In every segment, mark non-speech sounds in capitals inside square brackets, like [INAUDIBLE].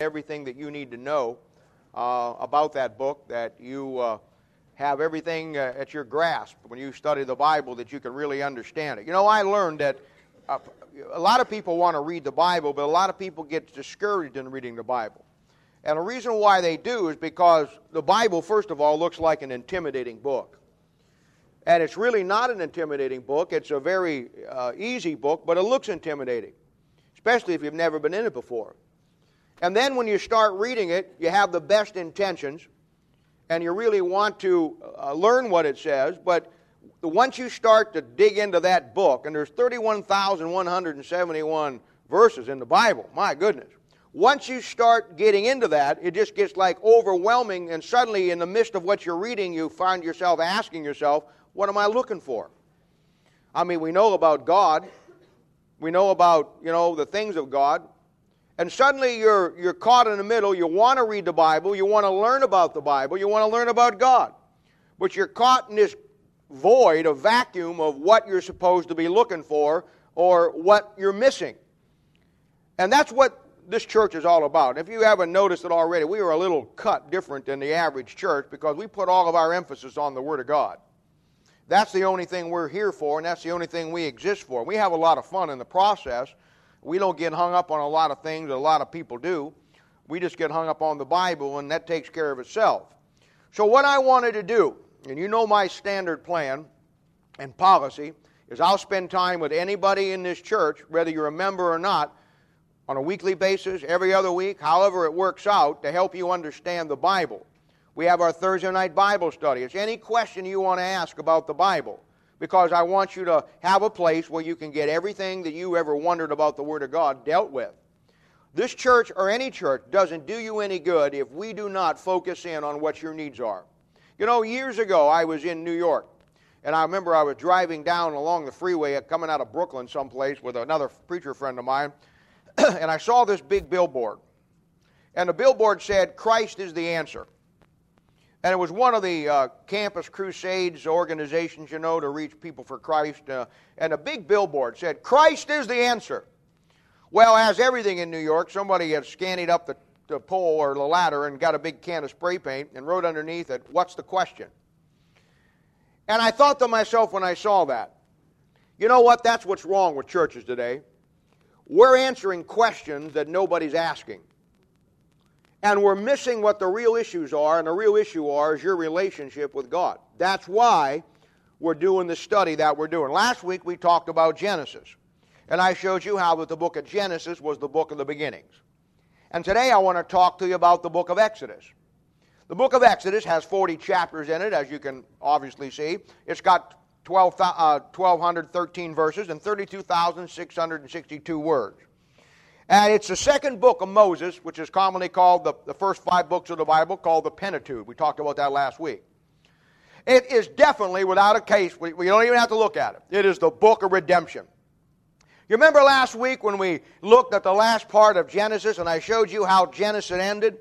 everything that you need to know uh, about that book, that you uh, have everything uh, at your grasp when you study the Bible, that you can really understand it. You know, I learned that uh, a lot of people want to read the Bible, but a lot of people get discouraged in reading the Bible. And the reason why they do is because the Bible, first of all, looks like an intimidating book. And it's really not an intimidating book. It's a very uh, easy book, but it looks intimidating, especially if you've never been in it before. And then when you start reading it, you have the best intentions and you really want to uh, learn what it says, but once you start to dig into that book, and there's 31,171 verses in the Bible, my goodness. Once you start getting into that, it just gets like overwhelming, and suddenly, in the midst of what you're reading, you find yourself asking yourself, What am I looking for? I mean, we know about God, we know about, you know, the things of God, and suddenly you're, you're caught in the middle. You want to read the Bible, you want to learn about the Bible, you want to learn about God. But you're caught in this void, a vacuum of what you're supposed to be looking for or what you're missing. And that's what this church is all about. If you haven't noticed it already, we are a little cut different than the average church because we put all of our emphasis on the Word of God. That's the only thing we're here for, and that's the only thing we exist for. We have a lot of fun in the process we don't get hung up on a lot of things that a lot of people do. We just get hung up on the Bible, and that takes care of itself. So, what I wanted to do, and you know my standard plan and policy, is I'll spend time with anybody in this church, whether you're a member or not, on a weekly basis, every other week, however it works out, to help you understand the Bible. We have our Thursday night Bible study. It's any question you want to ask about the Bible because I want you to have a place where you can get everything that you ever wondered about the Word of God dealt with. This church or any church doesn't do you any good if we do not focus in on what your needs are. You know, years ago I was in New York, and I remember I was driving down along the freeway uh, coming out of Brooklyn someplace with another preacher friend of mine, [CLEARS THROAT] and I saw this big billboard. And the billboard said, Christ is the answer. And it was one of the uh, Campus Crusades organizations, you know, to reach people for Christ. Uh, and a big billboard said, Christ is the answer. Well, as everything in New York, somebody had scanned up the, the pole or the ladder and got a big can of spray paint and wrote underneath it, What's the question? And I thought to myself when I saw that, you know what? That's what's wrong with churches today. We're answering questions that nobody's asking and we're missing what the real issues are, and the real issue are is your relationship with God. That's why we're doing the study that we're doing. Last week we talked about Genesis, and I showed you how that the book of Genesis was the book of the beginnings. And today I want to talk to you about the book of Exodus. The book of Exodus has 40 chapters in it, as you can obviously see. It's got 12, uh, 1,213 verses and 32,662 words. And it's the second book of Moses, which is commonly called the, the first five books of the Bible, called the Pentateuch. We talked about that last week. It is definitely, without a case, we, we don't even have to look at it. It is the book of redemption. You remember last week when we looked at the last part of Genesis and I showed you how Genesis ended?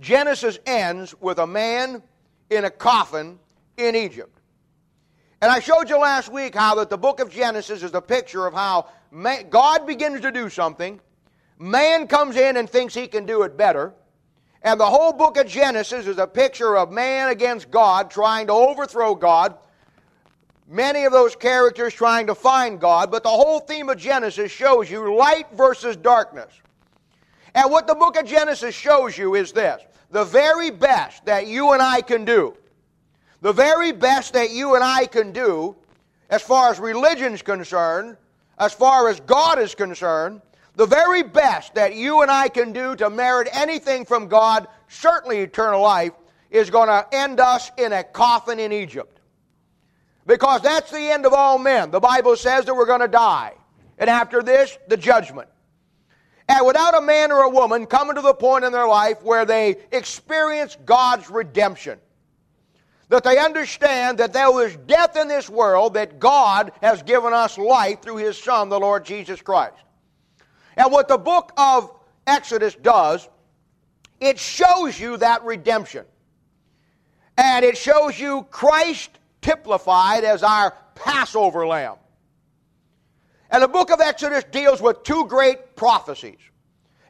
Genesis ends with a man in a coffin in Egypt. And I showed you last week how that the book of Genesis is a picture of how God begins to do something Man comes in and thinks he can do it better. And the whole book of Genesis is a picture of man against God trying to overthrow God. Many of those characters trying to find God, but the whole theme of Genesis shows you light versus darkness. And what the book of Genesis shows you is this the very best that you and I can do, the very best that you and I can do, as far as religion's concerned, as far as God is concerned, the very best that you and I can do to merit anything from God, certainly eternal life, is going to end us in a coffin in Egypt. Because that's the end of all men. The Bible says that we're going to die. And after this, the judgment. And without a man or a woman coming to the point in their life where they experience God's redemption, that they understand that there is death in this world, that God has given us life through His Son, the Lord Jesus Christ. And what the book of Exodus does, it shows you that redemption. And it shows you Christ typified as our Passover lamb. And the book of Exodus deals with two great prophecies.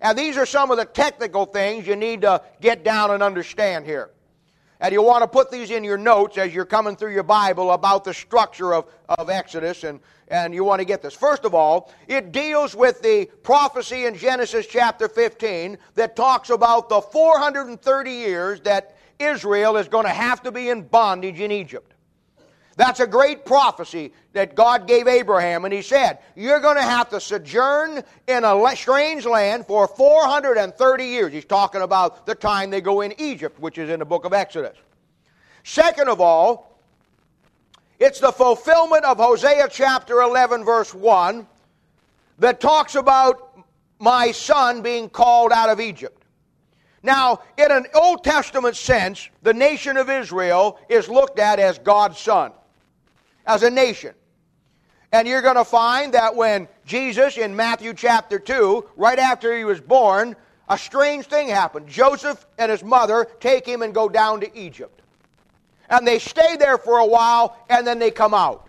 And these are some of the technical things you need to get down and understand here. And you want to put these in your notes as you're coming through your Bible about the structure of, of Exodus, and, and you want to get this. First of all, it deals with the prophecy in Genesis chapter 15 that talks about the 430 years that Israel is going to have to be in bondage in Egypt. That's a great prophecy that God gave Abraham, and he said, You're going to have to sojourn in a strange land for 430 years. He's talking about the time they go in Egypt, which is in the book of Exodus. Second of all, it's the fulfillment of Hosea chapter 11, verse 1, that talks about my son being called out of Egypt. Now, in an Old Testament sense, the nation of Israel is looked at as God's son as a nation. And you're going to find that when Jesus, in Matthew chapter 2, right after he was born, a strange thing happened. Joseph and his mother take him and go down to Egypt. And they stay there for a while, and then they come out.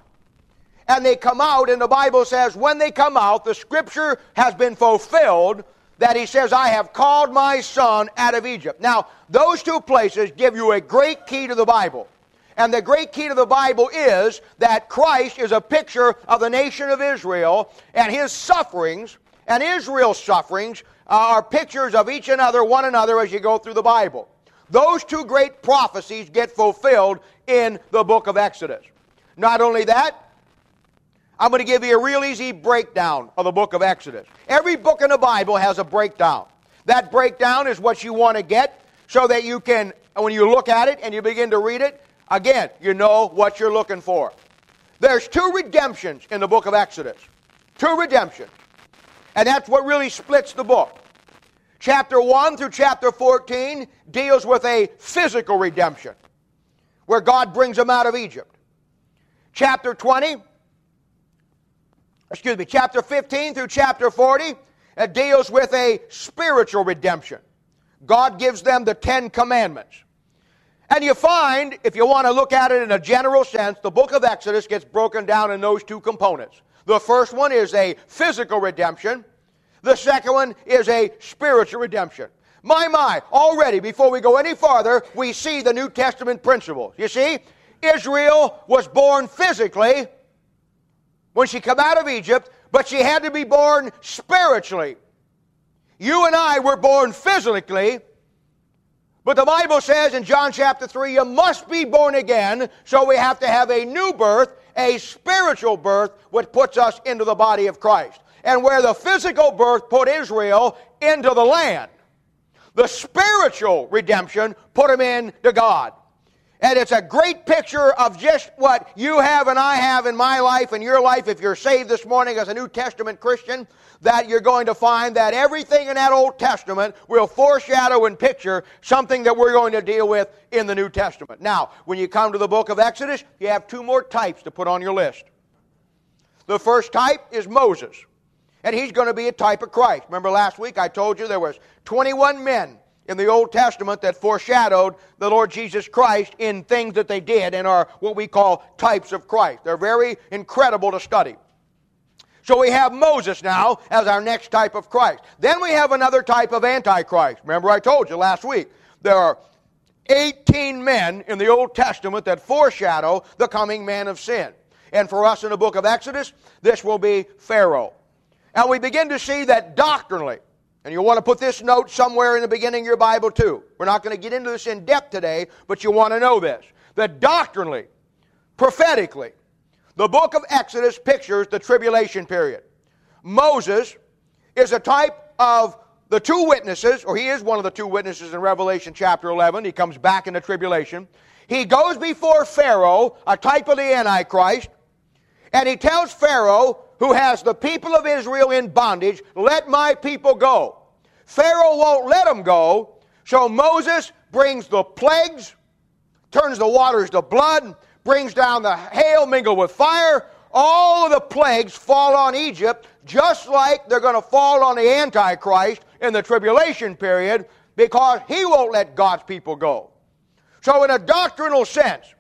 And they come out, and the Bible says, when they come out, the scripture has been fulfilled that he says, I have called my son out of Egypt. Now, those two places give you a great key to the Bible. And the great key to the Bible is that Christ is a picture of the nation of Israel, and his sufferings and Israel's sufferings uh, are pictures of each another, one another, as you go through the Bible. Those two great prophecies get fulfilled in the book of Exodus. Not only that, I'm going to give you a real easy breakdown of the book of Exodus. Every book in the Bible has a breakdown. That breakdown is what you want to get so that you can, when you look at it and you begin to read it, Again, you know what you're looking for. There's two redemptions in the book of Exodus. Two redemptions. And that's what really splits the book. Chapter 1 through chapter 14 deals with a physical redemption, where God brings them out of Egypt. Chapter 20, excuse me, chapter 15 through chapter 40, it deals with a spiritual redemption. God gives them the Ten Commandments. And you find, if you want to look at it in a general sense, the book of Exodus gets broken down in those two components. The first one is a physical redemption, the second one is a spiritual redemption. My, my, already, before we go any farther, we see the New Testament principles. You see, Israel was born physically when she came out of Egypt, but she had to be born spiritually. You and I were born physically, but the Bible says in John chapter 3, you must be born again, so we have to have a new birth, a spiritual birth, which puts us into the body of Christ. And where the physical birth put Israel into the land, the spiritual redemption put them into God. And it's a great picture of just what you have and I have in my life and your life if you're saved this morning as a New Testament Christian that you're going to find that everything in that Old Testament will foreshadow and picture something that we're going to deal with in the New Testament. Now, when you come to the book of Exodus, you have two more types to put on your list. The first type is Moses, and he's going to be a type of Christ. Remember last week I told you there was 21 men in the Old Testament that foreshadowed the Lord Jesus Christ in things that they did and are what we call types of Christ. They're very incredible to study. So we have Moses now as our next type of Christ. Then we have another type of Antichrist. Remember, I told you last week there are 18 men in the Old Testament that foreshadow the coming man of sin. And for us in the book of Exodus, this will be Pharaoh. And we begin to see that doctrinally, and you'll want to put this note somewhere in the beginning of your Bible too. We're not going to get into this in depth today, but you want to know this. That doctrinally, prophetically, the book of Exodus pictures the tribulation period. Moses is a type of the two witnesses, or he is one of the two witnesses in Revelation chapter 11. He comes back in the tribulation. He goes before Pharaoh, a type of the Antichrist, and he tells Pharaoh, who has the people of Israel in bondage, let my people go. Pharaoh won't let them go, so Moses brings the plagues, turns the waters to blood, brings down the hail mingled with fire. All of the plagues fall on Egypt, just like they're going to fall on the Antichrist in the tribulation period, because he won't let God's people go. So, in a doctrinal sense,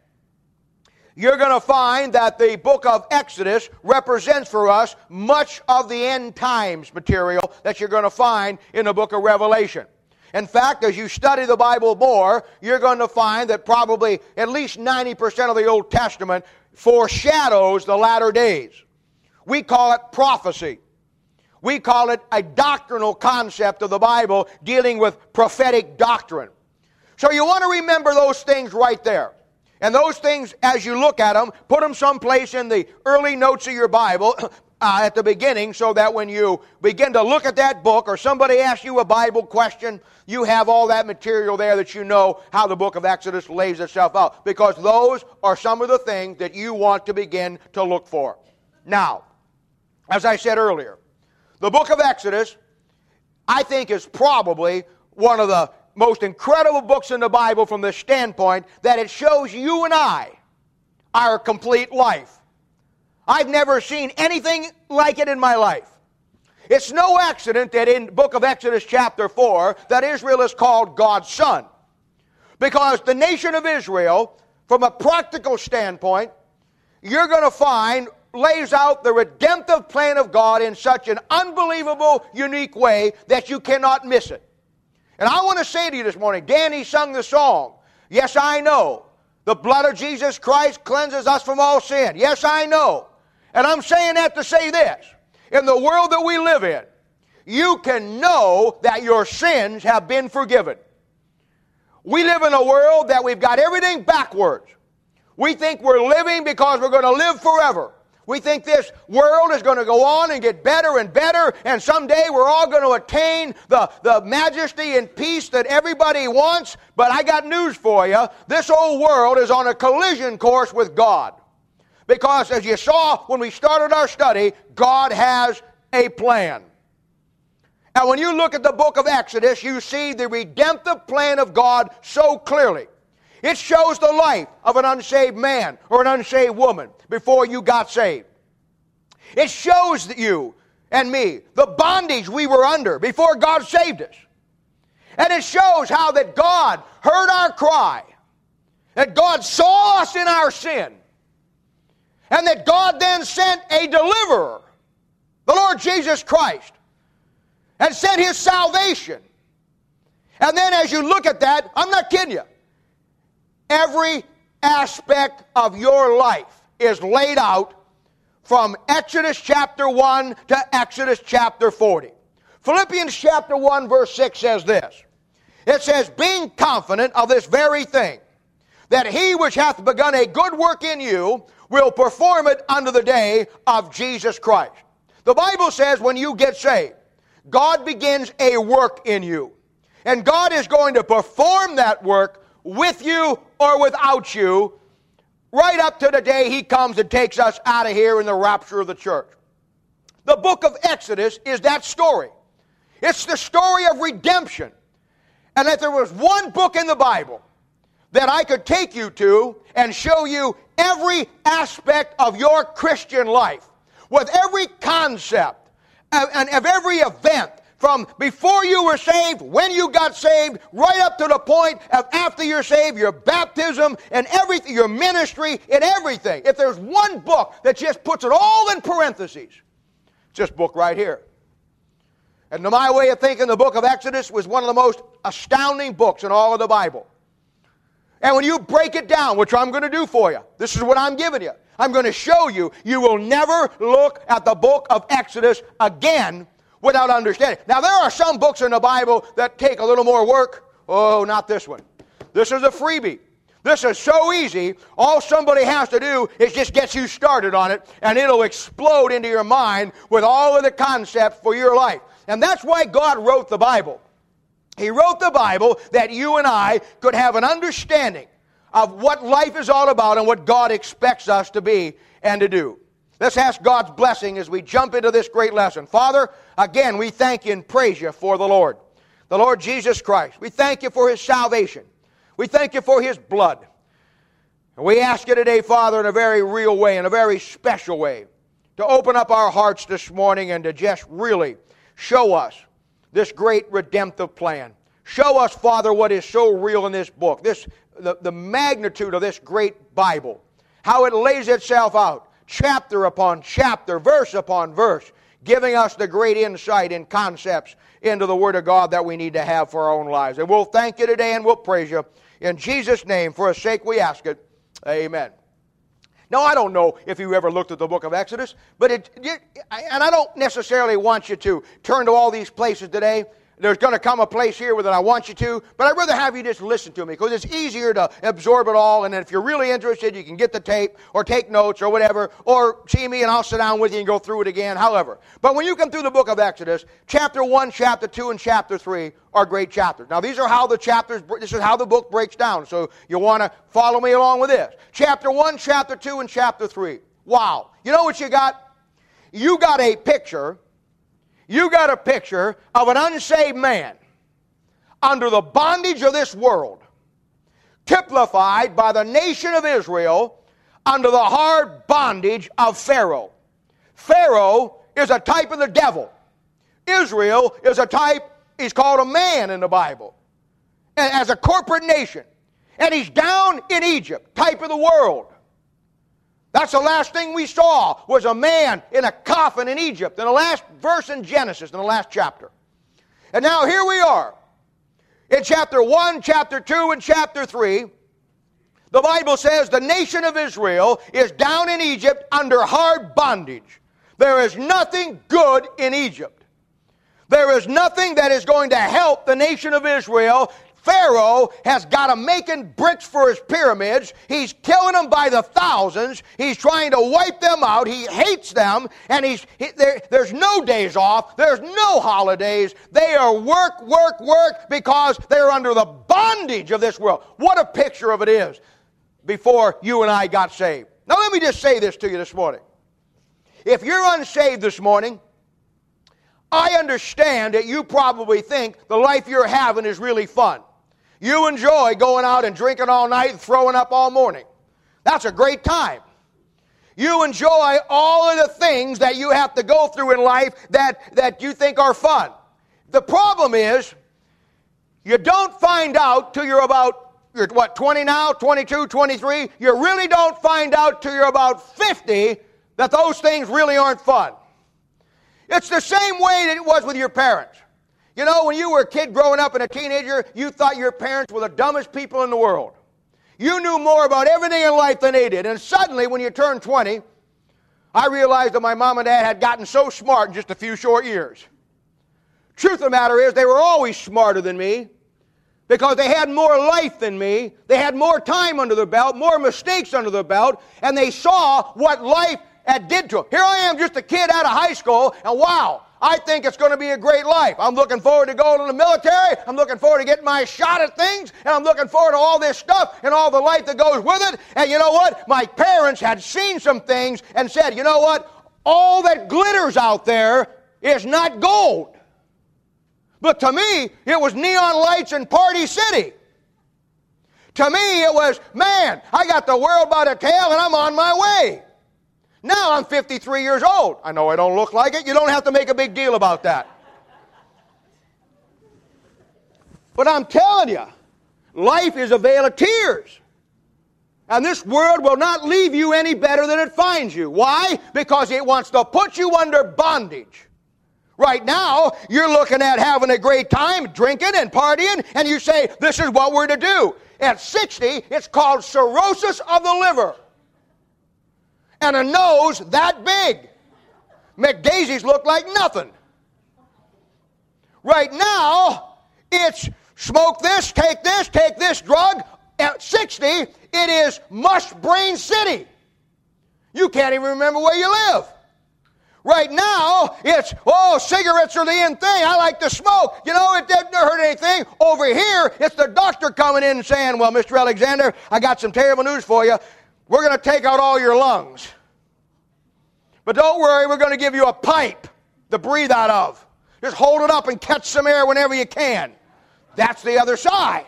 you're going to find that the book of Exodus represents for us much of the end times material that you're going to find in the book of Revelation. In fact, as you study the Bible more, you're going to find that probably at least 90% of the Old Testament foreshadows the latter days. We call it prophecy. We call it a doctrinal concept of the Bible dealing with prophetic doctrine. So you want to remember those things right there. And those things, as you look at them, put them someplace in the early notes of your Bible [CLEARS THROAT] uh, at the beginning so that when you begin to look at that book or somebody asks you a Bible question, you have all that material there that you know how the book of Exodus lays itself out. Because those are some of the things that you want to begin to look for. Now, as I said earlier, the book of Exodus, I think, is probably one of the most incredible books in the Bible from the standpoint that it shows you and I our complete life. I've never seen anything like it in my life. It's no accident that in book of Exodus chapter 4 that Israel is called God's son. Because the nation of Israel, from a practical standpoint, you're going to find lays out the redemptive plan of God in such an unbelievable, unique way that you cannot miss it. And I want to say to you this morning, Danny sung the song. Yes, I know. The blood of Jesus Christ cleanses us from all sin. Yes, I know. And I'm saying that to say this. In the world that we live in, you can know that your sins have been forgiven. We live in a world that we've got everything backwards. We think we're living because we're going to live forever. We think this world is going to go on and get better and better, and someday we're all going to attain the, the majesty and peace that everybody wants. But I got news for you. This old world is on a collision course with God. Because as you saw when we started our study, God has a plan. And when you look at the book of Exodus, you see the redemptive plan of God so clearly. It shows the life of an unsaved man or an unsaved woman before you got saved. It shows you and me the bondage we were under before God saved us. And it shows how that God heard our cry, that God saw us in our sin, and that God then sent a deliverer, the Lord Jesus Christ, and sent his salvation. And then as you look at that, I'm not kidding you, every aspect of your life is laid out from Exodus chapter 1 to Exodus chapter 40. Philippians chapter 1, verse 6 says this It says, Being confident of this very thing, that he which hath begun a good work in you will perform it unto the day of Jesus Christ. The Bible says when you get saved, God begins a work in you. And God is going to perform that work with you or without you right up to the day he comes and takes us out of here in the rapture of the church. The book of Exodus is that story. It's the story of redemption. And if there was one book in the Bible that I could take you to and show you every aspect of your Christian life, with every concept and of every event from before you were saved, when you got saved, right up to the point of after you're saved, your baptism and everything, your ministry and everything. If there's one book that just puts it all in parentheses, it's this book right here. And to my way of thinking, the book of Exodus was one of the most astounding books in all of the Bible. And when you break it down, which I'm going to do for you, this is what I'm giving you. I'm going to show you, you will never look at the book of Exodus again without understanding. Now, there are some books in the Bible that take a little more work. Oh, not this one. This is a freebie. This is so easy. All somebody has to do is just get you started on it, and it'll explode into your mind with all of the concepts for your life. And that's why God wrote the Bible. He wrote the Bible that you and I could have an understanding of what life is all about and what God expects us to be and to do. Let's ask God's blessing as we jump into this great lesson. Father, again, we thank you and praise you for the Lord, the Lord Jesus Christ. We thank you for his salvation. We thank you for his blood. And we ask you today, Father, in a very real way, in a very special way, to open up our hearts this morning and to just really show us this great redemptive plan. Show us, Father, what is so real in this book, this, the, the magnitude of this great Bible how it lays itself out, chapter upon chapter, verse upon verse, giving us the great insight and concepts into the Word of God that we need to have for our own lives. And we'll thank you today and we'll praise you. In Jesus' name, for a sake we ask it. Amen. Now, I don't know if you ever looked at the book of Exodus, but it, and I don't necessarily want you to turn to all these places today there's going to come a place here where I want you to, but I'd rather have you just listen to me because it's easier to absorb it all. And if you're really interested, you can get the tape or take notes or whatever, or see me and I'll sit down with you and go through it again, however. But when you come through the book of Exodus, chapter 1, chapter 2, and chapter 3 are great chapters. Now, these are how the chapters, this is how the book breaks down. So you want to follow me along with this. Chapter 1, chapter 2, and chapter 3. Wow. You know what you got? You got a picture you got a picture of an unsaved man under the bondage of this world, typified by the nation of Israel under the hard bondage of Pharaoh. Pharaoh is a type of the devil. Israel is a type, he's called a man in the Bible, as a corporate nation. And he's down in Egypt, type of the world. That's the last thing we saw was a man in a coffin in Egypt in the last verse in Genesis, in the last chapter. And now here we are. In chapter 1, chapter 2, and chapter 3, the Bible says the nation of Israel is down in Egypt under hard bondage. There is nothing good in Egypt. There is nothing that is going to help the nation of Israel Pharaoh has got them making bricks for his pyramids. He's killing them by the thousands. He's trying to wipe them out. He hates them, and he's he, there, there's no days off. There's no holidays. They are work, work, work because they're under the bondage of this world. What a picture of it is before you and I got saved. Now, let me just say this to you this morning. If you're unsaved this morning, I understand that you probably think the life you're having is really fun. You enjoy going out and drinking all night and throwing up all morning. That's a great time. You enjoy all of the things that you have to go through in life that, that you think are fun. The problem is, you don't find out till you're about, you're what, 20 now, 22, 23? You really don't find out till you're about 50 that those things really aren't fun. It's the same way that it was with your parents. You know, when you were a kid growing up and a teenager, you thought your parents were the dumbest people in the world. You knew more about everything in life than they did. And suddenly, when you turned 20, I realized that my mom and dad had gotten so smart in just a few short years. Truth of the matter is, they were always smarter than me because they had more life than me. They had more time under their belt, more mistakes under their belt, and they saw what life had did to them. Here I am, just a kid out of high school, and wow, I think it's going to be a great life. I'm looking forward to going to the military. I'm looking forward to getting my shot at things. And I'm looking forward to all this stuff and all the life that goes with it. And you know what? My parents had seen some things and said, you know what? All that glitters out there is not gold. But to me, it was neon lights and Party City. To me, it was, man, I got the world by the tail and I'm on my way. Now I'm 53 years old. I know I don't look like it. You don't have to make a big deal about that. But I'm telling you, life is a vale of tears. And this world will not leave you any better than it finds you. Why? Because it wants to put you under bondage. Right now, you're looking at having a great time, drinking and partying, and you say, This is what we're to do. At 60, it's called cirrhosis of the liver and a nose that big. McDaisie's look like nothing. Right now, it's smoke this, take this, take this drug. At 60, it is mush brain city. You can't even remember where you live. Right now, it's, oh, cigarettes are the end thing. I like to smoke. You know, it didn't hurt anything. Over here, it's the doctor coming in and saying, well, Mr. Alexander, I got some terrible news for you. We're going to take out all your lungs. But don't worry, we're going to give you a pipe to breathe out of. Just hold it up and catch some air whenever you can. That's the other side.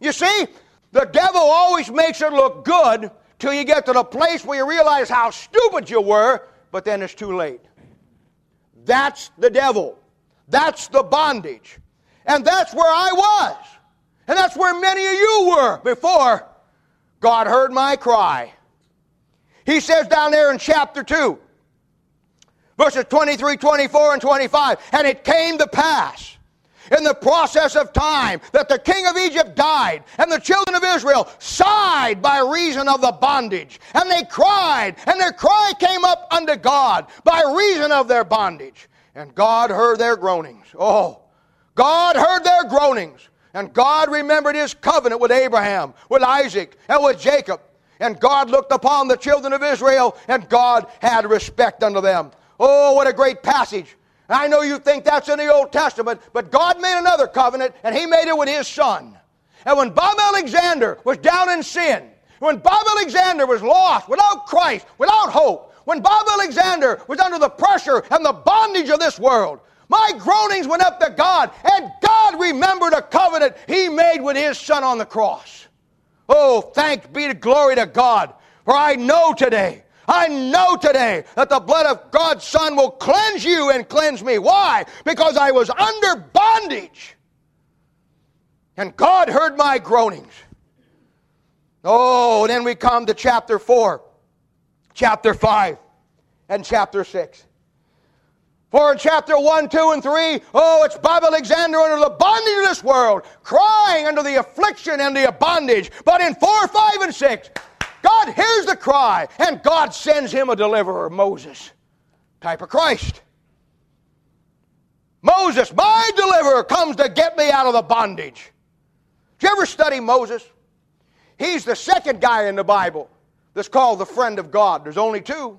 You see, the devil always makes it look good till you get to the place where you realize how stupid you were, but then it's too late. That's the devil. That's the bondage. And that's where I was. And that's where many of you were before God heard my cry He says down there in chapter 2, verses 23, 24, and 25, and it came to pass in the process of time that the king of Egypt died, and the children of Israel sighed by reason of the bondage. And they cried, and their cry came up unto God by reason of their bondage. And God heard their groanings. Oh, God heard their groanings. And God remembered his covenant with Abraham, with Isaac, and with Jacob. And God looked upon the children of Israel, and God had respect unto them. Oh, what a great passage. I know you think that's in the Old Testament, but God made another covenant, and He made it with His Son. And when Bob Alexander was down in sin, when Bob Alexander was lost, without Christ, without hope, when Bob Alexander was under the pressure and the bondage of this world, my groanings went up to God, and God remembered a covenant He made with His Son on the cross. Oh, thanks be to glory to God, for I know today I know today that the blood of God's Son will cleanse you and cleanse me. Why? Because I was under bondage. And God heard my groanings. Oh, then we come to chapter 4, chapter 5, and chapter 6. For in chapter 1, 2, and 3, oh, it's Bob Alexander under the bondage of this world, crying under the affliction and the bondage. But in 4, 5, and 6, God hears the cry, and God sends him a deliverer, Moses, type of Christ. Moses, my deliverer, comes to get me out of the bondage. Did you ever study Moses? He's the second guy in the Bible that's called the friend of God. There's only two.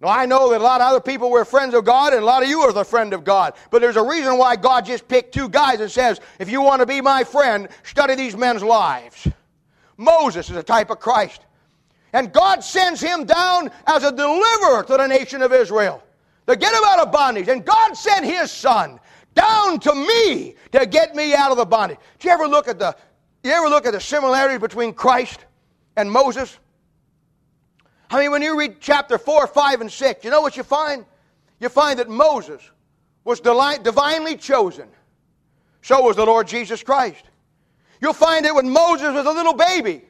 Now, I know that a lot of other people were friends of God, and a lot of you are the friend of God. But there's a reason why God just picked two guys and says, if you want to be my friend, study these men's lives. Moses is a type of Christ. And God sends him down as a deliverer to the nation of Israel to get him out of bondage. And God sent his son down to me to get me out of the bondage. Do you ever look at the you ever look at the similarities between Christ and Moses? I mean, when you read chapter 4, 5, and 6, you know what you find? You find that Moses was divinely chosen. So was the Lord Jesus Christ. You'll find it when Moses was a little baby.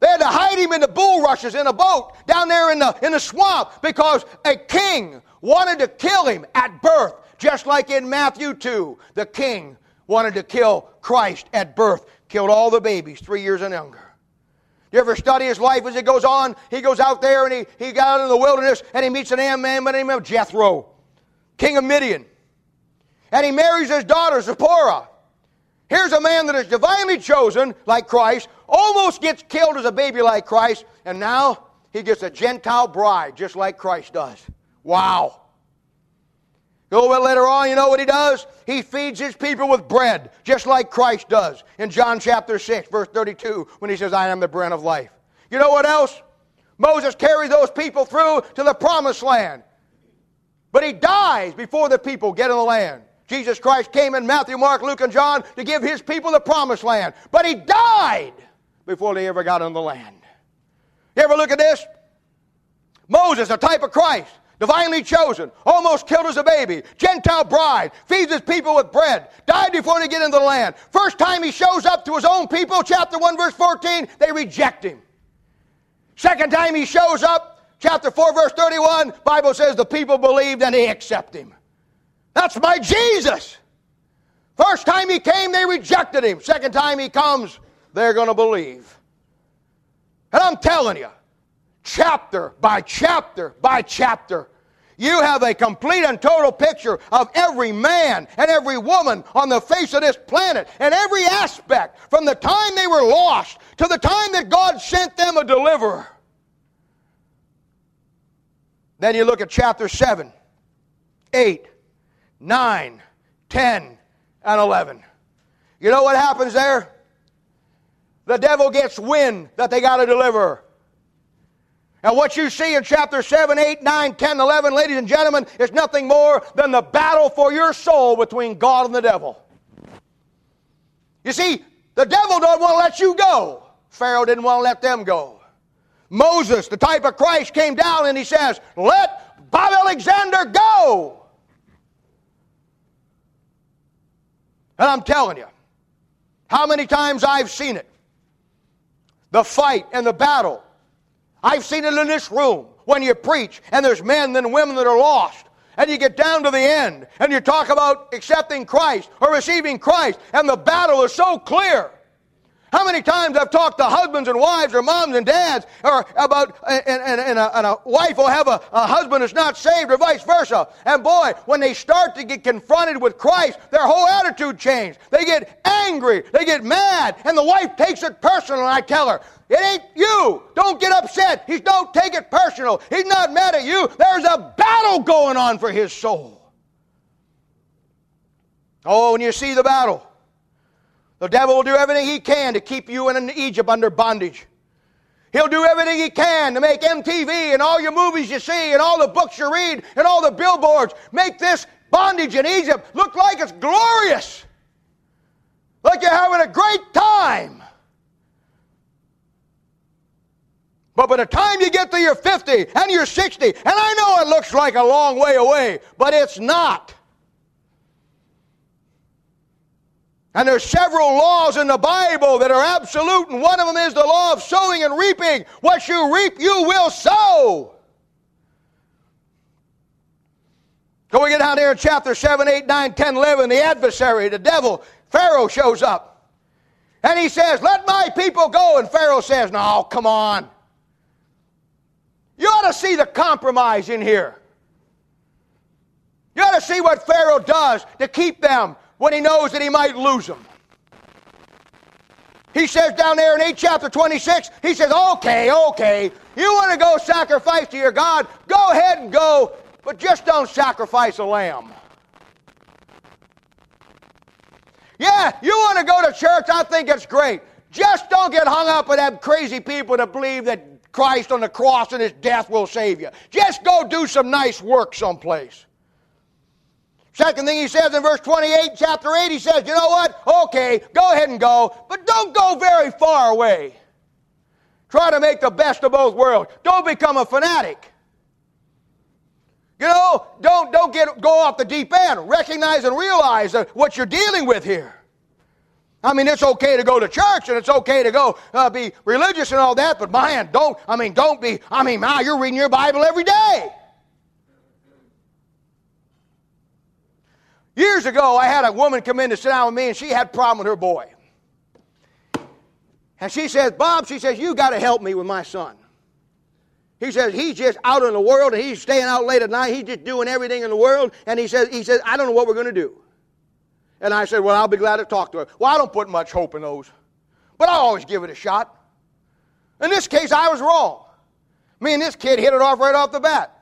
They had to hide him in the bulrushes in a boat down there in the, in the swamp because a king wanted to kill him at birth, just like in Matthew 2. The king wanted to kill Christ at birth, killed all the babies, three years and younger. You ever study his life as he goes on? He goes out there and he, he got out in the wilderness and he meets an man by the name of Jethro, king of Midian. And he marries his daughter, Zipporah. Here's a man that is divinely chosen, like Christ, almost gets killed as a baby, like Christ, and now he gets a Gentile bride, just like Christ does. Wow. Oh, Little bit later on, you know what he does? He feeds his people with bread, just like Christ does in John chapter 6, verse 32, when he says, I am the bread of life. You know what else? Moses carries those people through to the promised land. But he dies before the people get in the land. Jesus Christ came in Matthew, Mark, Luke, and John to give his people the promised land. But he died before they ever got in the land. You ever look at this? Moses, a type of Christ, divinely chosen, almost killed as a baby, Gentile bride, feeds his people with bread, died before they get into the land. First time he shows up to his own people, chapter 1, verse 14, they reject him. Second time he shows up, chapter 4, verse 31, Bible says the people believed and they accept him. That's my Jesus. First time he came, they rejected him. Second time he comes, they're going to believe. And I'm telling you, chapter by chapter by chapter, you have a complete and total picture of every man and every woman on the face of this planet and every aspect from the time they were lost to the time that God sent them a deliverer. Then you look at chapter 7, 8, 9, 10, and 11. You know what happens there? The devil gets wind that they got a deliver. And what you see in chapter 7, 8, 9, 10, 11, ladies and gentlemen, is nothing more than the battle for your soul between God and the devil. You see, the devil don't want to let you go. Pharaoh didn't want to let them go. Moses, the type of Christ, came down and he says, Let Bob Alexander go. And I'm telling you, how many times I've seen it. The fight and the battle I've seen it in this room when you preach, and there's men and women that are lost. And you get down to the end, and you talk about accepting Christ or receiving Christ, and the battle is so clear. How many times I've talked to husbands and wives or moms and dads or about, and, and, and, a, and a, wife will have a, a husband that's not saved or vice versa. And boy, when they start to get confronted with Christ, their whole attitude changes. They get angry, they get mad, and the wife takes it personal. And I tell her, it ain't you. Don't get upset. He don't take it personal. He's not mad at you. There's a battle going on for his soul. Oh, when you see the battle, the devil will do everything he can to keep you in Egypt under bondage. He'll do everything he can to make MTV and all your movies you see and all the books you read and all the billboards make this bondage in Egypt look like it's glorious. Like you're having a great time. But by the time you get to your 50 and your 60, and I know it looks like a long way away, but it's not. And there's several laws in the Bible that are absolute, and one of them is the law of sowing and reaping. What you reap, you will sow. So we get down here in chapter 7, 8, 9, 10, 11. The adversary, the devil, Pharaoh shows up. And he says, Let my people go. And Pharaoh says, No, come on. You ought to see the compromise in here. You ought to see what Pharaoh does to keep them when he knows that he might lose them. He says down there in 8 chapter 26, he says, okay, okay, you want to go sacrifice to your God, go ahead and go, but just don't sacrifice a lamb. Yeah, you want to go to church, I think it's great. Just don't get hung up with them crazy people that believe that Christ on the cross and his death will save you. Just go do some nice work someplace. Second thing he says in verse 28, chapter 8, he says, You know what? Okay, go ahead and go, but don't go very far away. Try to make the best of both worlds. Don't become a fanatic. You know, don't, don't get, go off the deep end. Recognize and realize what you're dealing with here. I mean, it's okay to go to church and it's okay to go uh, be religious and all that, but man, don't, I mean, don't be, I mean, man, you're reading your Bible every day. Years ago, I had a woman come in to sit down with me, and she had a problem with her boy. And she says, Bob, she says, you got to help me with my son. He says, he's just out in the world, and he's staying out late at night. He's just doing everything in the world. And he says, he says, I don't know what we're going to do. And I said, well, I'll be glad to talk to her. Well, I don't put much hope in those. But I always give it a shot. In this case, I was wrong. Me and this kid hit it off right off the bat.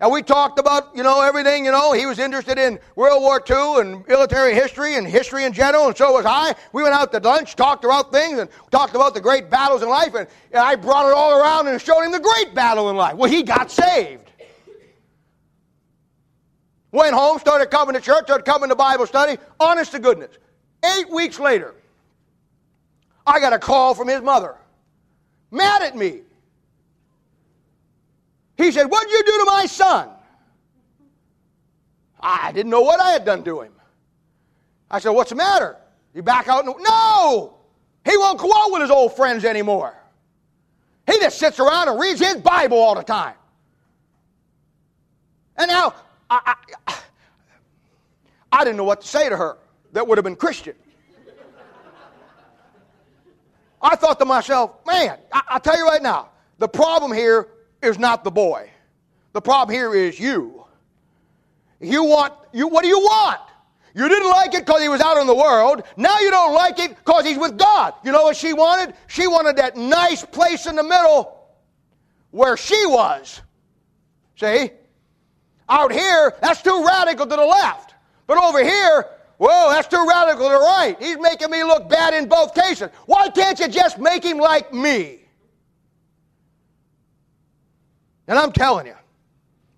And we talked about, you know, everything, you know. He was interested in World War II and military history and history in general, and so was I. We went out to lunch, talked about things, and talked about the great battles in life, and, and I brought it all around and showed him the great battle in life. Well, he got saved. Went home, started coming to church, started coming to Bible study. Honest to goodness. Eight weeks later, I got a call from his mother, mad at me. He said, What'd you do to my son? I didn't know what I had done to him. I said, What's the matter? You back out? And, no! He won't go out with his old friends anymore. He just sits around and reads his Bible all the time. And now, I, I, I didn't know what to say to her that would have been Christian. I thought to myself, man, I, I tell you right now, the problem here is not the boy. The problem here is you. You want, you, what do you want? You didn't like it because he was out in the world. Now you don't like it because he's with God. You know what she wanted? She wanted that nice place in the middle where she was. See? Out here, that's too radical to the left. But over here, whoa, that's too radical to the right. He's making me look bad in both cases. Why can't you just make him like me? And I'm telling you,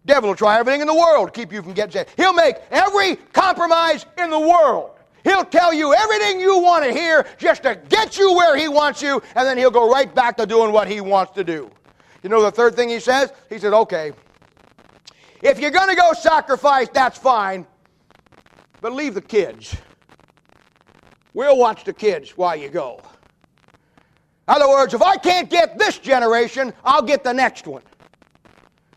devil will try everything in the world to keep you from getting saved. He'll make every compromise in the world. He'll tell you everything you want to hear just to get you where he wants you, and then he'll go right back to doing what he wants to do. You know the third thing he says? He said, okay, if you're going to go sacrifice, that's fine, but leave the kids. We'll watch the kids while you go. In other words, if I can't get this generation, I'll get the next one.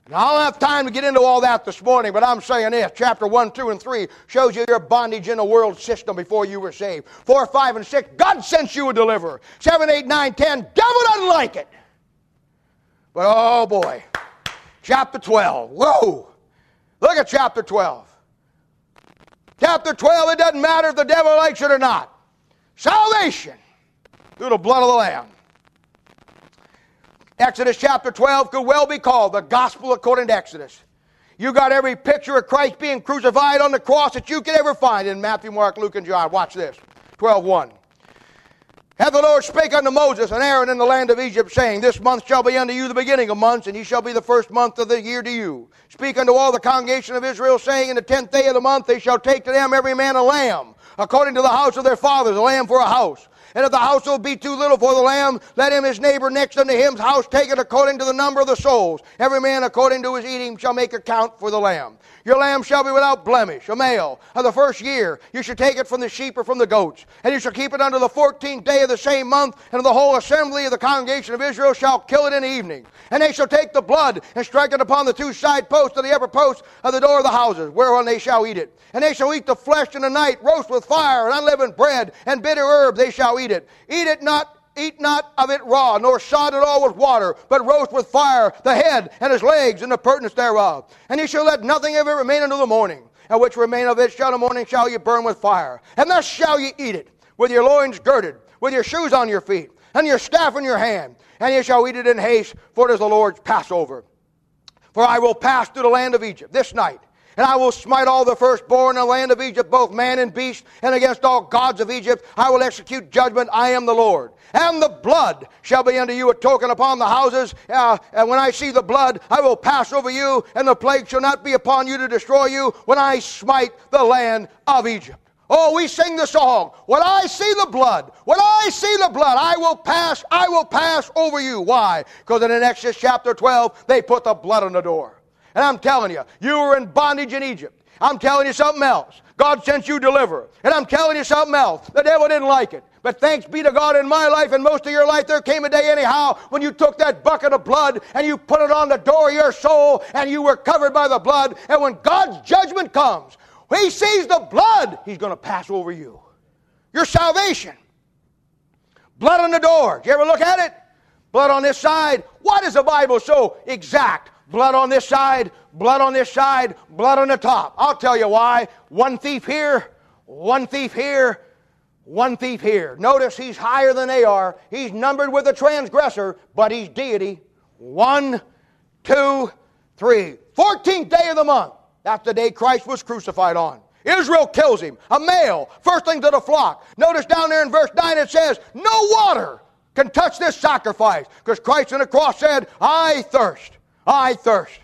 Now, I don't have time to get into all that this morning, but I'm saying this. Chapter 1, 2, and 3 shows you your bondage in the world system before you were saved. 4, 5, and 6, God sent you a deliverer. 7, 8, 9, 10, devil doesn't like it. But oh boy, chapter 12, whoa. Look at chapter 12. Chapter 12, it doesn't matter if the devil likes it or not. Salvation through the blood of the Lamb. Exodus chapter 12 could well be called the gospel according to Exodus. You got every picture of Christ being crucified on the cross that you could ever find in Matthew, Mark, Luke, and John. Watch this. 12 1. Hath the Lord spake unto Moses and Aaron in the land of Egypt, saying, This month shall be unto you the beginning of months, and ye shall be the first month of the year to you. Speak unto all the congregation of Israel, saying, In the tenth day of the month they shall take to them every man a lamb, according to the house of their fathers, a lamb for a house. And if the household be too little for the lamb, let him his neighbor next unto him's house take it according to the number of the souls. Every man according to his eating shall make account for the lamb. Your lamb shall be without blemish, a male. Of the first year, you shall take it from the sheep or from the goats. And you shall keep it unto the fourteenth day of the same month, and the whole assembly of the congregation of Israel shall kill it in the evening. And they shall take the blood and strike it upon the two side posts of the upper posts of the door of the houses, whereon they shall eat it. And they shall eat the flesh in the night, roast with fire, and unleavened bread, and bitter herb they shall eat it. Eat it not Eat not of it raw, nor sod it all with water, but roast with fire the head and his legs and the purtenance thereof. And ye shall let nothing of it remain until the morning. And which remain of it shall the morning shall ye burn with fire. And thus shall ye eat it, with your loins girded, with your shoes on your feet, and your staff in your hand. And ye shall eat it in haste, for it is the Lord's Passover. For I will pass through the land of Egypt this night and I will smite all the firstborn in the land of Egypt, both man and beast, and against all gods of Egypt I will execute judgment. I am the Lord. And the blood shall be unto you a token upon the houses. Uh, and when I see the blood, I will pass over you, and the plague shall not be upon you to destroy you when I smite the land of Egypt. Oh, we sing the song. When I see the blood, when I see the blood, I will pass, I will pass over you. Why? Because in Exodus chapter 12, they put the blood on the door. And I'm telling you, you were in bondage in Egypt. I'm telling you something else. God sent you deliverer. And I'm telling you something else. The devil didn't like it. But thanks be to God in my life and most of your life, there came a day anyhow when you took that bucket of blood and you put it on the door of your soul and you were covered by the blood. And when God's judgment comes, He sees the blood, He's going to pass over you. Your salvation. Blood on the door. Did you ever look at it? Blood on this side. Why does the Bible so exact? Blood on this side, blood on this side, blood on the top. I'll tell you why. One thief here, one thief here, one thief here. Notice he's higher than they are. He's numbered with a transgressor, but he's deity. One, two, three. Fourteenth day of the month. That's the day Christ was crucified on. Israel kills him, a male, first thing to the flock. Notice down there in verse 9 it says, No water can touch this sacrifice because Christ on the cross said, I thirst. I thirst.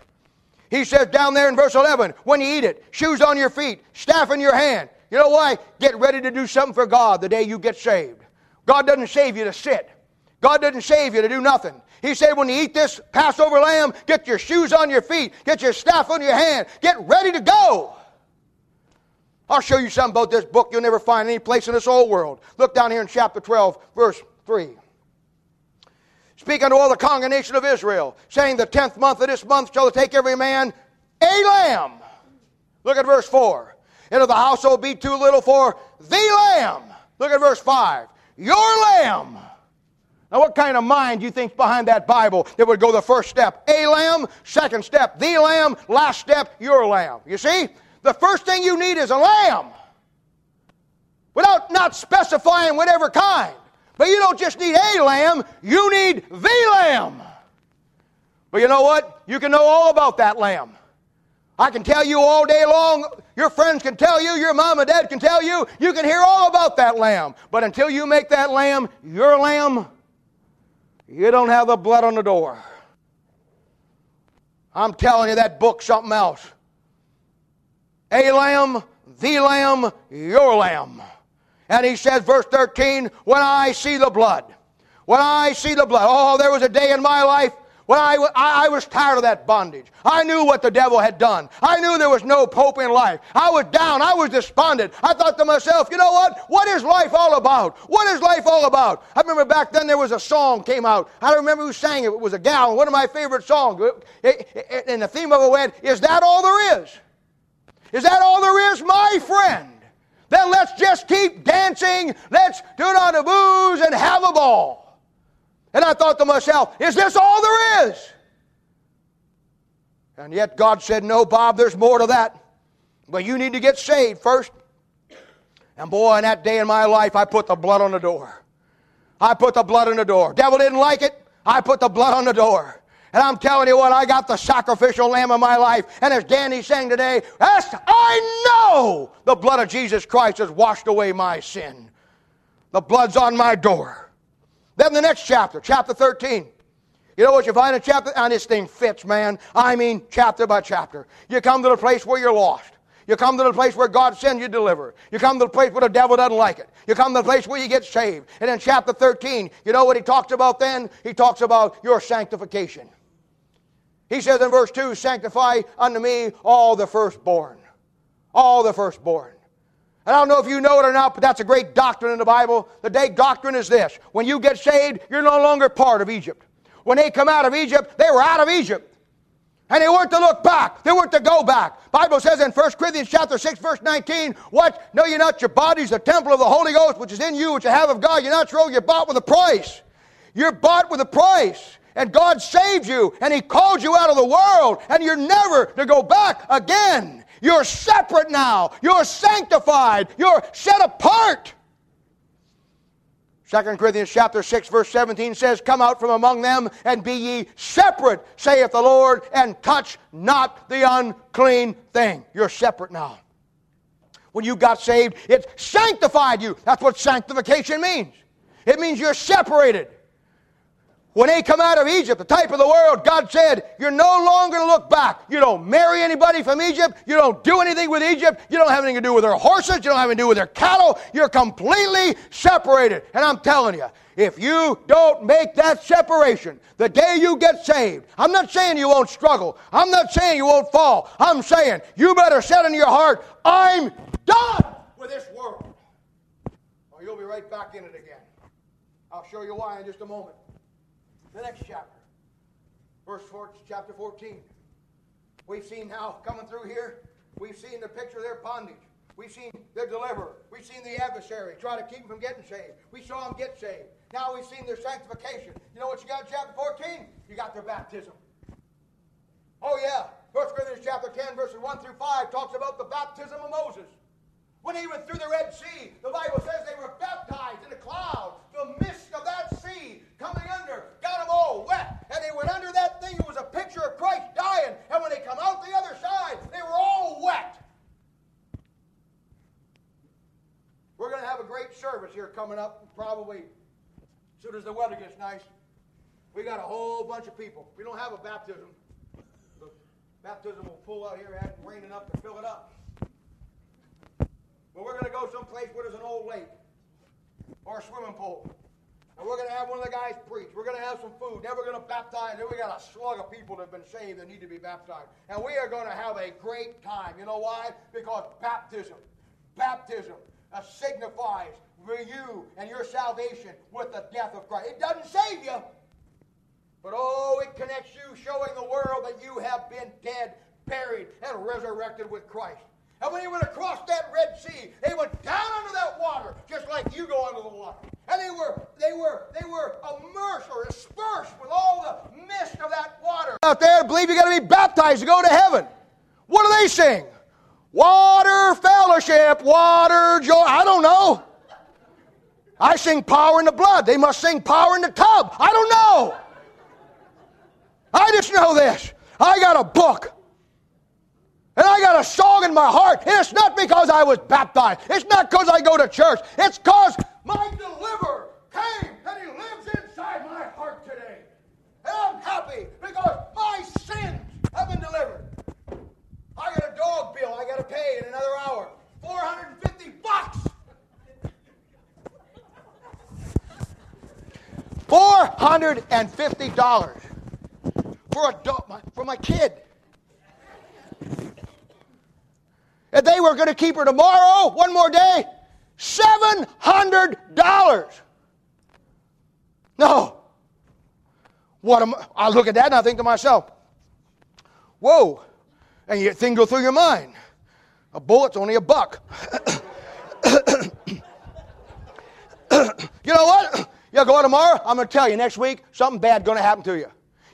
He says down there in verse 11, when you eat it, shoes on your feet, staff in your hand. You know why? Get ready to do something for God the day you get saved. God doesn't save you to sit. God doesn't save you to do nothing. He said, when you eat this Passover lamb, get your shoes on your feet, get your staff on your hand, get ready to go. I'll show you something about this book you'll never find any place in this whole world. Look down here in chapter 12, verse 3. Speak unto all the congregation of Israel, saying, The tenth month of this month shall take every man a lamb. Look at verse 4. And if the household be too little for the lamb. Look at verse 5. Your lamb. Now, what kind of mind do you think's behind that Bible that would go the first step, a lamb, second step, the lamb, last step, your lamb? You see? The first thing you need is a lamb. Without not specifying whatever kind. But you don't just need a lamb, you need the lamb. But you know what? You can know all about that lamb. I can tell you all day long, your friends can tell you, your mom and dad can tell you, you can hear all about that lamb. But until you make that lamb your lamb, you don't have the blood on the door. I'm telling you, that book's something else. A lamb, the lamb, your lamb. And he says, verse 13, when I see the blood, when I see the blood. Oh, there was a day in my life When I, I, I, was tired of that bondage. I knew what the devil had done. I knew there was no hope in life. I was down. I was despondent. I thought to myself, you know what? What is life all about? What is life all about? I remember back then there was a song came out. I don't remember who sang it. It was a gal. One of my favorite songs. And the theme of it went, is that all there is? Is that all there is, my friend? Then let's just keep dancing. Let's do it on the booze and have a ball. And I thought to myself, is this all there is? And yet God said, no, Bob, there's more to that. But you need to get saved first. And boy, that day in my life, I put the blood on the door. I put the blood on the door. Devil didn't like it. I put the blood on the door. And I'm telling you what, I got the sacrificial lamb of my life. And as Danny sang today, yes, I know the blood of Jesus Christ has washed away my sin. The blood's on my door. Then the next chapter, chapter 13. You know what you find in chapter? And this thing fits, man. I mean, chapter by chapter. You come to the place where you're lost. You come to the place where God sends you deliver. You come to the place where the devil doesn't like it. You come to the place where you get saved. And in chapter 13, you know what he talks about then? He talks about your sanctification. He says in verse 2 Sanctify unto me all the firstborn. All the firstborn. And I don't know if you know it or not, but that's a great doctrine in the Bible. The day doctrine is this when you get saved, you're no longer part of Egypt. When they come out of Egypt, they were out of Egypt. And they weren't to look back. They weren't to go back. Bible says in 1 Corinthians chapter 6, verse 19, what? Know you not your body's the temple of the Holy Ghost, which is in you, which you have of God. You're not true, you're bought with a price. You're bought with a price and God saved you and He called you out of the world and you're never to go back again. You're separate now. You're sanctified. You're set apart. 2 Corinthians chapter 6 verse 17 says, Come out from among them and be ye separate, saith the Lord, and touch not the unclean thing. You're separate now. When you got saved, it sanctified you. That's what sanctification means. It means you're separated. When they come out of Egypt, the type of the world, God said, You're no longer to look back. You don't marry anybody from Egypt. You don't do anything with Egypt. You don't have anything to do with their horses. You don't have anything to do with their cattle. You're completely separated. And I'm telling you, if you don't make that separation the day you get saved, I'm not saying you won't struggle. I'm not saying you won't fall. I'm saying you better set in your heart, I'm done with this world. Or you'll be right back in it again. I'll show you why in just a moment. The next chapter, verse 4, chapter 14. We've seen how coming through here, we've seen the picture of their bondage. We've seen their deliverer. We've seen the adversary try to keep them from getting saved. We saw them get saved. Now we've seen their sanctification. You know what you got in chapter 14? You got their baptism. Oh, yeah. 1 Corinthians chapter 10, verses 1 through 5 talks about the baptism of Moses. When he went through the Red Sea, the Bible says they were baptized in the cloud. The mist of that sea coming under got them all wet. And they went under that thing. It was a picture of Christ dying. And when they come out the other side, they were all wet. We're going to have a great service here coming up, probably as soon as the weather gets nice. We got a whole bunch of people. We don't have a baptism. The baptism will pull out here, and rain enough to fill it up. But we're going to go someplace where there's an old lake or a swimming pool. And we're going to have one of the guys preach. We're going to have some food. Then we're going to baptize. Then we got a slug of people that have been saved that need to be baptized. And we are going to have a great time. You know why? Because baptism, baptism uh, signifies you and your salvation with the death of Christ. It doesn't save you, but oh, it connects you, showing the world that you have been dead, buried, and resurrected with Christ. And when they went across that Red Sea, they went down under that water, just like you go under the water. And they were, they were, they were immersed or aspersed with all the mist of that water. Out there, believe you got to be baptized to go to heaven. What do they sing? Water fellowship, water joy. I don't know. I sing power in the blood. They must sing power in the tub. I don't know. I just know this. I got a book and I got a song in my heart. And it's not because I was baptized. It's not because I go to church. It's because my deliverer came and he lives inside my heart today. And I'm happy because my sins have been delivered. I got a dog bill I got to pay in another hour. 450 bucks. $450. for a dog, for my kid. And they were going to keep her tomorrow, one more day, $700. No. What am I look at that and I think to myself, whoa. And your thing go through your mind. A bullet's only a buck. [COUGHS] you know what? You go out tomorrow, I'm going to tell you next week, something bad going to happen to you.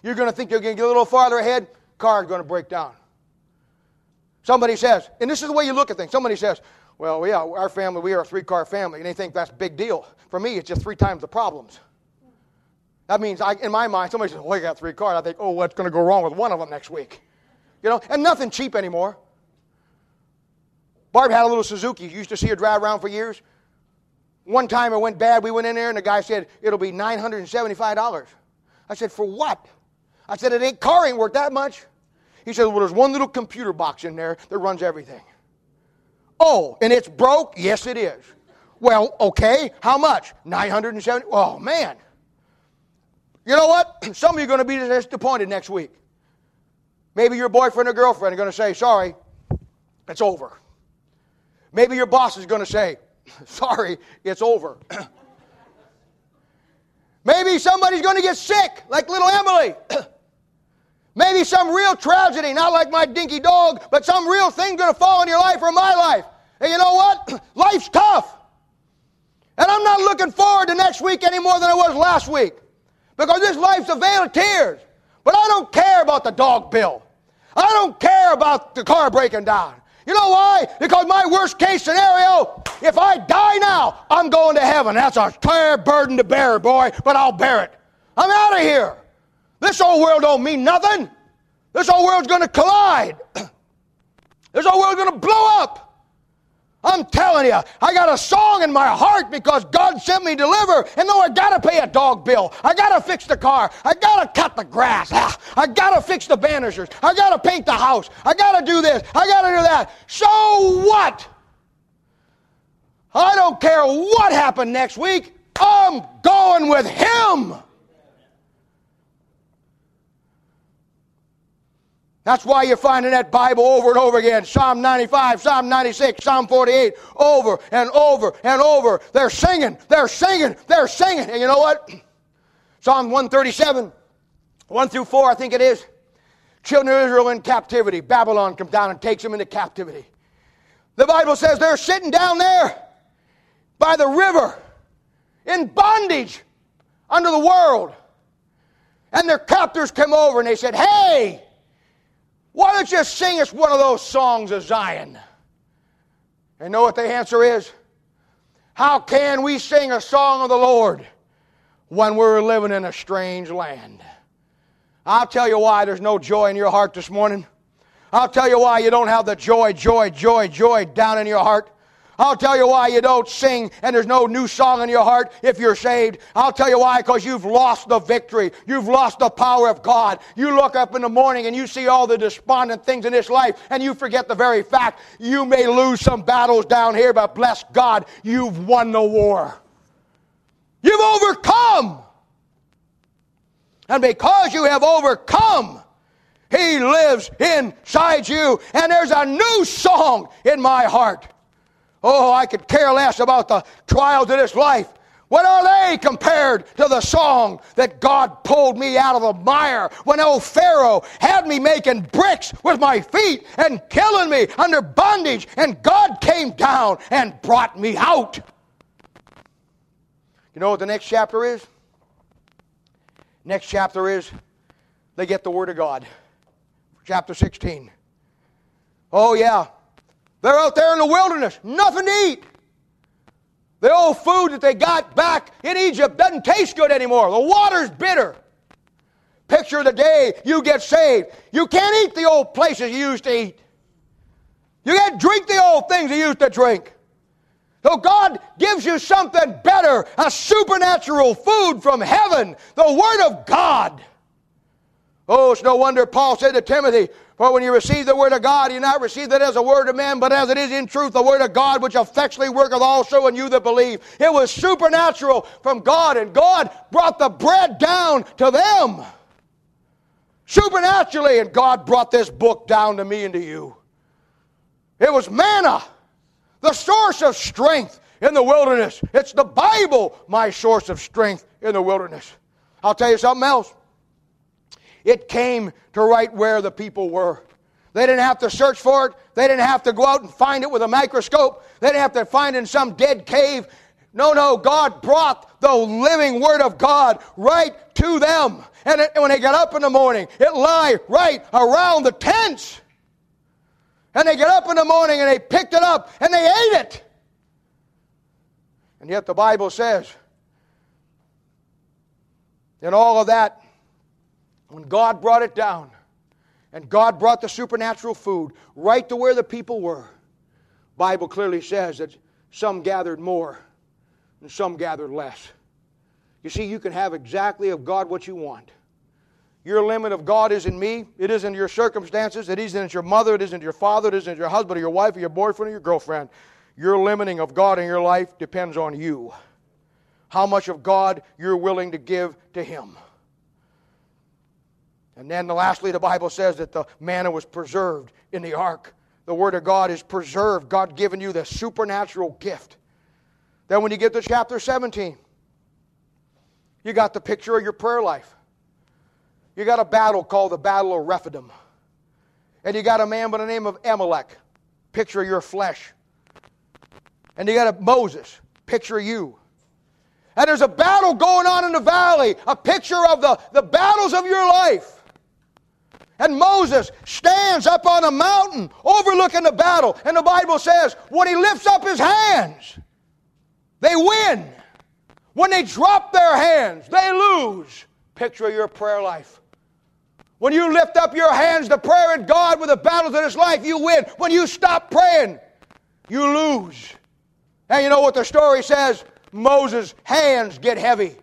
You're going to think you're going to get a little farther ahead, car's going to break down. Somebody says, and this is the way you look at things. Somebody says, well, yeah, our family, we are a three car family, and they think that's a big deal. For me, it's just three times the problems. That means, I, in my mind, somebody says, well, you got three cars. I think, oh, what's going to go wrong with one of them next week? You know, and nothing cheap anymore. Barb had a little Suzuki. You used to see her drive around for years. One time it went bad. We went in there, and the guy said, it'll be $975. I said, for what? I said, it ain't car ain't worth that much. He said, well, there's one little computer box in there that runs everything. Oh, and it's broke? Yes, it is. Well, okay. How much? 970. Oh, man. You know what? [CLEARS THROAT] Some of you are going to be disappointed next week. Maybe your boyfriend or girlfriend are going to say, sorry, it's over. Maybe your boss is going to say, [LAUGHS] sorry, it's over. [CLEARS THROAT] Maybe somebody's going to get sick, like little Emily. [CLEARS THROAT] Maybe some real tragedy, not like my dinky dog, but some real thing going to fall in your life or my life. And you know what? [CLEARS THROAT] Life's tough. And I'm not looking forward to next week any more than I was last week because this life's a vale of tears. But I don't care about the dog bill. I don't care about the car breaking down. You know why? Because my worst case scenario, if I die now, I'm going to heaven. That's a tired burden to bear, boy, but I'll bear it. I'm out of here. This old world don't mean nothing. This old world's going to collide. [CLEARS THROAT] this old world's going to blow up. I'm telling you, I got a song in my heart because God sent me deliver. And though I got to pay a dog bill, I got to fix the car, I got to cut the grass, ah, I got to fix the banisters, I got to paint the house, I got to do this, I got to do that. So what? I don't care what happened next week. I'm going with Him. That's why you're finding that Bible over and over again. Psalm 95, Psalm 96, Psalm 48, over and over and over. They're singing, they're singing, they're singing. And you know what? [CLEARS THROAT] Psalm 137, 1 through 4, I think it is. Children of Israel in captivity. Babylon comes down and takes them into captivity. The Bible says they're sitting down there by the river in bondage under the world. And their captors came over and they said, Hey, why don't you sing us one of those songs of Zion? And know what the answer is? How can we sing a song of the Lord when we're living in a strange land? I'll tell you why there's no joy in your heart this morning. I'll tell you why you don't have the joy, joy, joy, joy down in your heart. I'll tell you why you don't sing and there's no new song in your heart if you're saved. I'll tell you why, because you've lost the victory. You've lost the power of God. You look up in the morning and you see all the despondent things in this life and you forget the very fact you may lose some battles down here, but bless God, you've won the war. You've overcome. And because you have overcome, He lives inside you. And there's a new song in my heart. Oh, I could care less about the trials of this life. What are they compared to the song that God pulled me out of the mire when old Pharaoh had me making bricks with my feet and killing me under bondage, and God came down and brought me out? You know what the next chapter is? Next chapter is they get the Word of God. Chapter 16. Oh, yeah. They're out there in the wilderness, nothing to eat. The old food that they got back in Egypt doesn't taste good anymore. The water's bitter. Picture the day you get saved. You can't eat the old places you used to eat. You can't drink the old things you used to drink. So God gives you something better, a supernatural food from heaven, the Word of God. Oh, it's no wonder Paul said to Timothy, For when you receive the word of God, you not receive it as a word of man, but as it is in truth the word of God, which effectually worketh also in you that believe. It was supernatural from God, and God brought the bread down to them. supernaturally, and God brought this book down to me and to you. It was manna, the source of strength in the wilderness. It's the Bible, my source of strength in the wilderness. I'll tell you something else. It came to right where the people were. They didn't have to search for it. They didn't have to go out and find it with a microscope. They didn't have to find it in some dead cave. No, no, God brought the living Word of God right to them. And it, when they got up in the morning, it lay right around the tents. And they get up in the morning and they picked it up and they ate it. And yet the Bible says, in all of that, when God brought it down, and God brought the supernatural food right to where the people were, Bible clearly says that some gathered more and some gathered less. You see, you can have exactly of God what you want. Your limit of God isn't me. It isn't your circumstances. It isn't your mother. It isn't your father. It isn't your husband or your wife or your boyfriend or your girlfriend. Your limiting of God in your life depends on you. How much of God you're willing to give to Him. And then lastly, the Bible says that the manna was preserved in the ark. The Word of God is preserved. God given you the supernatural gift. Then when you get to chapter 17, you got the picture of your prayer life. You got a battle called the Battle of Rephidim. And you got a man by the name of Amalek, picture of your flesh. And you got a Moses, picture of you. And there's a battle going on in the valley, a picture of the, the battles of your life. And Moses stands up on a mountain overlooking the battle. And the Bible says, when he lifts up his hands, they win. When they drop their hands, they lose. Picture your prayer life. When you lift up your hands to prayer in God with the battles of this life, you win. When you stop praying, you lose. And you know what the story says? Moses' hands get heavy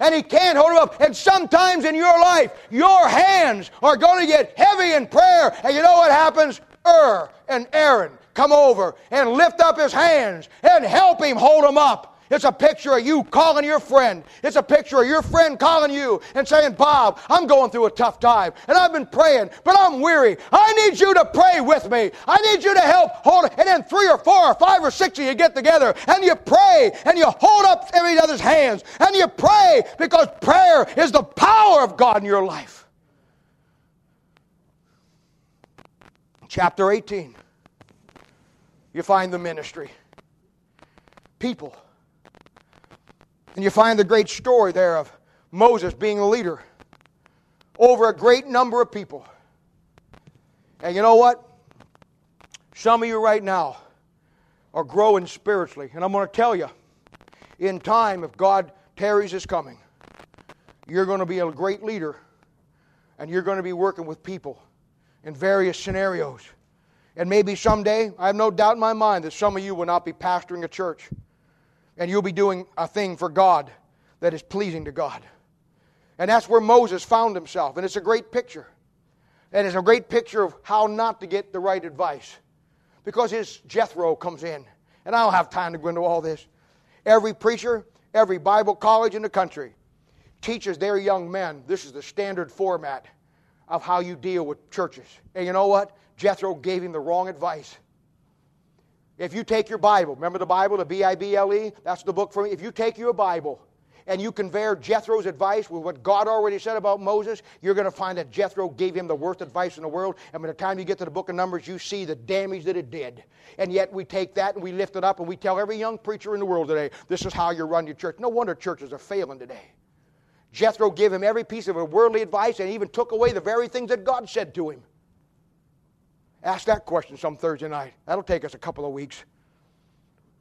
and he can't hold them up. And sometimes in your life, your hands are going to get heavy in prayer. And you know what happens? Hur and Aaron come over and lift up his hands and help him hold them up. It's a picture of you calling your friend. It's a picture of your friend calling you and saying, Bob, I'm going through a tough time and I've been praying, but I'm weary. I need you to pray with me. I need you to help hold it. And then three or four or five or six of you get together and you pray and you hold up every other's hands and you pray because prayer is the power of God in your life. Chapter 18, you find the ministry. People and you find the great story there of Moses being a leader over a great number of people. And you know what? Some of you right now are growing spiritually. And I'm going to tell you, in time, if God tarries his coming, you're going to be a great leader and you're going to be working with people in various scenarios. And maybe someday, I have no doubt in my mind that some of you will not be pastoring a church and you'll be doing a thing for God that is pleasing to God. And that's where Moses found himself. And it's a great picture. And it's a great picture of how not to get the right advice. Because his Jethro comes in. And I don't have time to go into all this. Every preacher, every Bible college in the country teaches their young men this is the standard format of how you deal with churches. And you know what? Jethro gave him the wrong advice. If you take your Bible, remember the Bible, the B I B L E? That's the book for me. If you take your Bible and you compare Jethro's advice with what God already said about Moses, you're going to find that Jethro gave him the worst advice in the world. And by the time you get to the book of Numbers, you see the damage that it did. And yet we take that and we lift it up and we tell every young preacher in the world today, this is how you run your church. No wonder churches are failing today. Jethro gave him every piece of worldly advice and even took away the very things that God said to him. Ask that question some Thursday night. That'll take us a couple of weeks.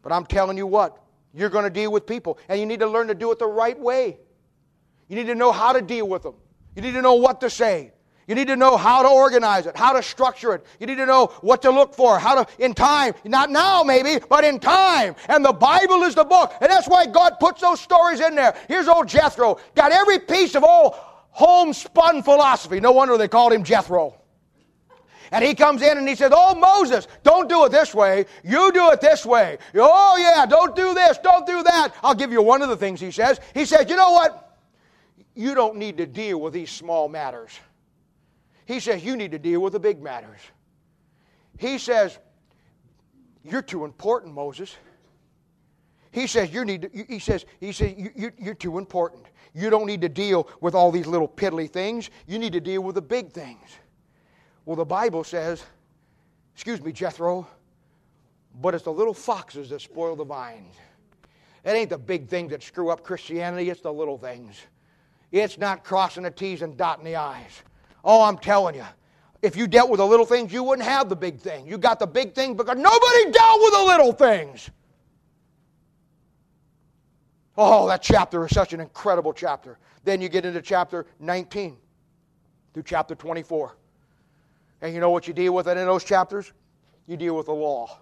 But I'm telling you what, you're going to deal with people, and you need to learn to do it the right way. You need to know how to deal with them. You need to know what to say. You need to know how to organize it, how to structure it. You need to know what to look for, how to, in time, not now maybe, but in time. And the Bible is the book. And that's why God puts those stories in there. Here's old Jethro, got every piece of old homespun philosophy. No wonder they called him Jethro. And he comes in and he says, Oh, Moses, don't do it this way. You do it this way. Oh, yeah, don't do this, don't do that. I'll give you one of the things he says. He says, You know what? You don't need to deal with these small matters. He says, You need to deal with the big matters. He says, You're too important, Moses. He says, you need to, he says, he says you, you, you're too important. You don't need to deal with all these little piddly things. You need to deal with the big things. Well, the Bible says, excuse me, Jethro, but it's the little foxes that spoil the vines. It ain't the big things that screw up Christianity, it's the little things. It's not crossing the T's and dotting the I's. Oh, I'm telling you, if you dealt with the little things, you wouldn't have the big thing. You got the big thing because nobody dealt with the little things. Oh, that chapter is such an incredible chapter. Then you get into chapter 19 through chapter 24. And you know what you deal with in those chapters? You deal with the law.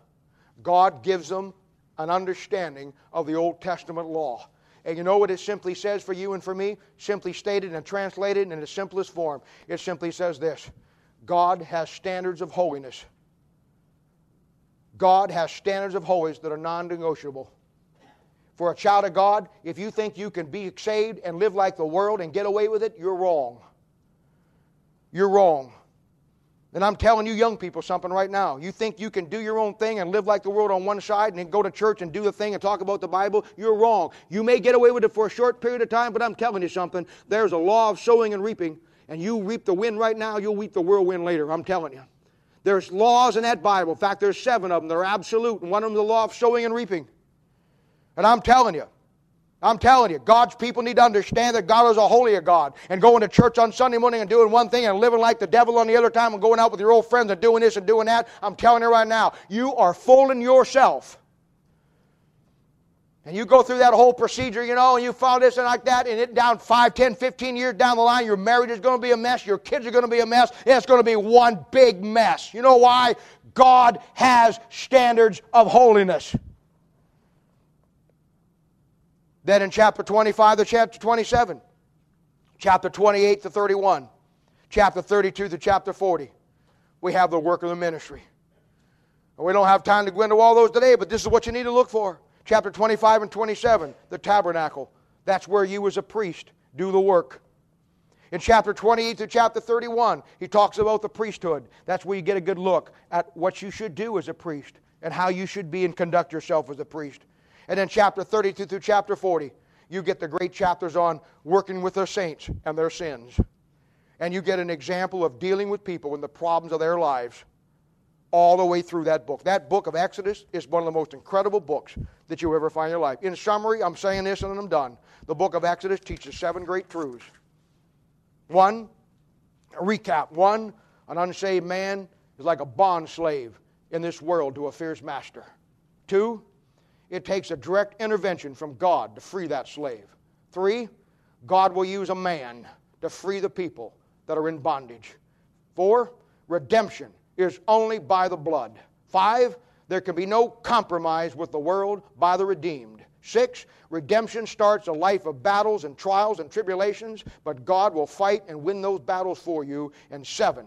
God gives them an understanding of the Old Testament law. And you know what it simply says for you and for me? Simply stated and translated in the simplest form. It simply says this God has standards of holiness. God has standards of holiness that are non negotiable for a child of God, if you think you can be saved and live like the world and get away with it, you're wrong. You're wrong. And I'm telling you, young people, something right now. You think you can do your own thing and live like the world on one side and then go to church and do the thing and talk about the Bible? You're wrong. You may get away with it for a short period of time, but I'm telling you something. There's a law of sowing and reaping, and you reap the wind right now, you'll reap the whirlwind later. I'm telling you. There's laws in that Bible. In fact, there's seven of them. They're absolute, and one of them is the law of sowing and reaping. And I'm telling you, I'm telling you, God's people need to understand that God is a holier God. And going to church on Sunday morning and doing one thing and living like the devil on the other time and going out with your old friends and doing this and doing that, I'm telling you right now, you are fooling yourself. And you go through that whole procedure, you know, and you found this and like that, and it down 5, 10, 15 years down the line, your marriage is going to be a mess, your kids are going to be a mess, and it's going to be one big mess. You know why? God has standards of holiness. Then in chapter 25 to chapter 27, chapter 28 to 31, chapter 32 to chapter 40, we have the work of the ministry. And we don't have time to go into all those today, but this is what you need to look for. Chapter 25 and 27, the tabernacle. That's where you, as a priest, do the work. In chapter 28 to chapter 31, he talks about the priesthood. That's where you get a good look at what you should do as a priest and how you should be and conduct yourself as a priest. And then chapter 32 through chapter 40, you get the great chapters on working with the saints and their sins. And you get an example of dealing with people and the problems of their lives all the way through that book. That book of Exodus is one of the most incredible books that you ever find in your life. In summary, I'm saying this and then I'm done. The book of Exodus teaches seven great truths. One, recap. One, an unsaved man is like a bond slave in this world to a fierce master. Two, it takes a direct intervention from God to free that slave. Three, God will use a man to free the people that are in bondage. Four, redemption is only by the blood. Five, there can be no compromise with the world by the redeemed. Six, redemption starts a life of battles and trials and tribulations, but God will fight and win those battles for you. And seven,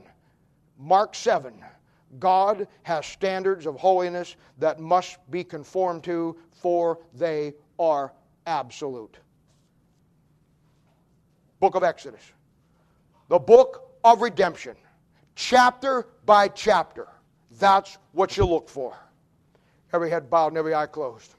Mark 7, God has standards of holiness that must be conformed to, for they are absolute. Book of Exodus, the book of redemption, chapter by chapter. That's what you look for. Every head bowed and every eye closed.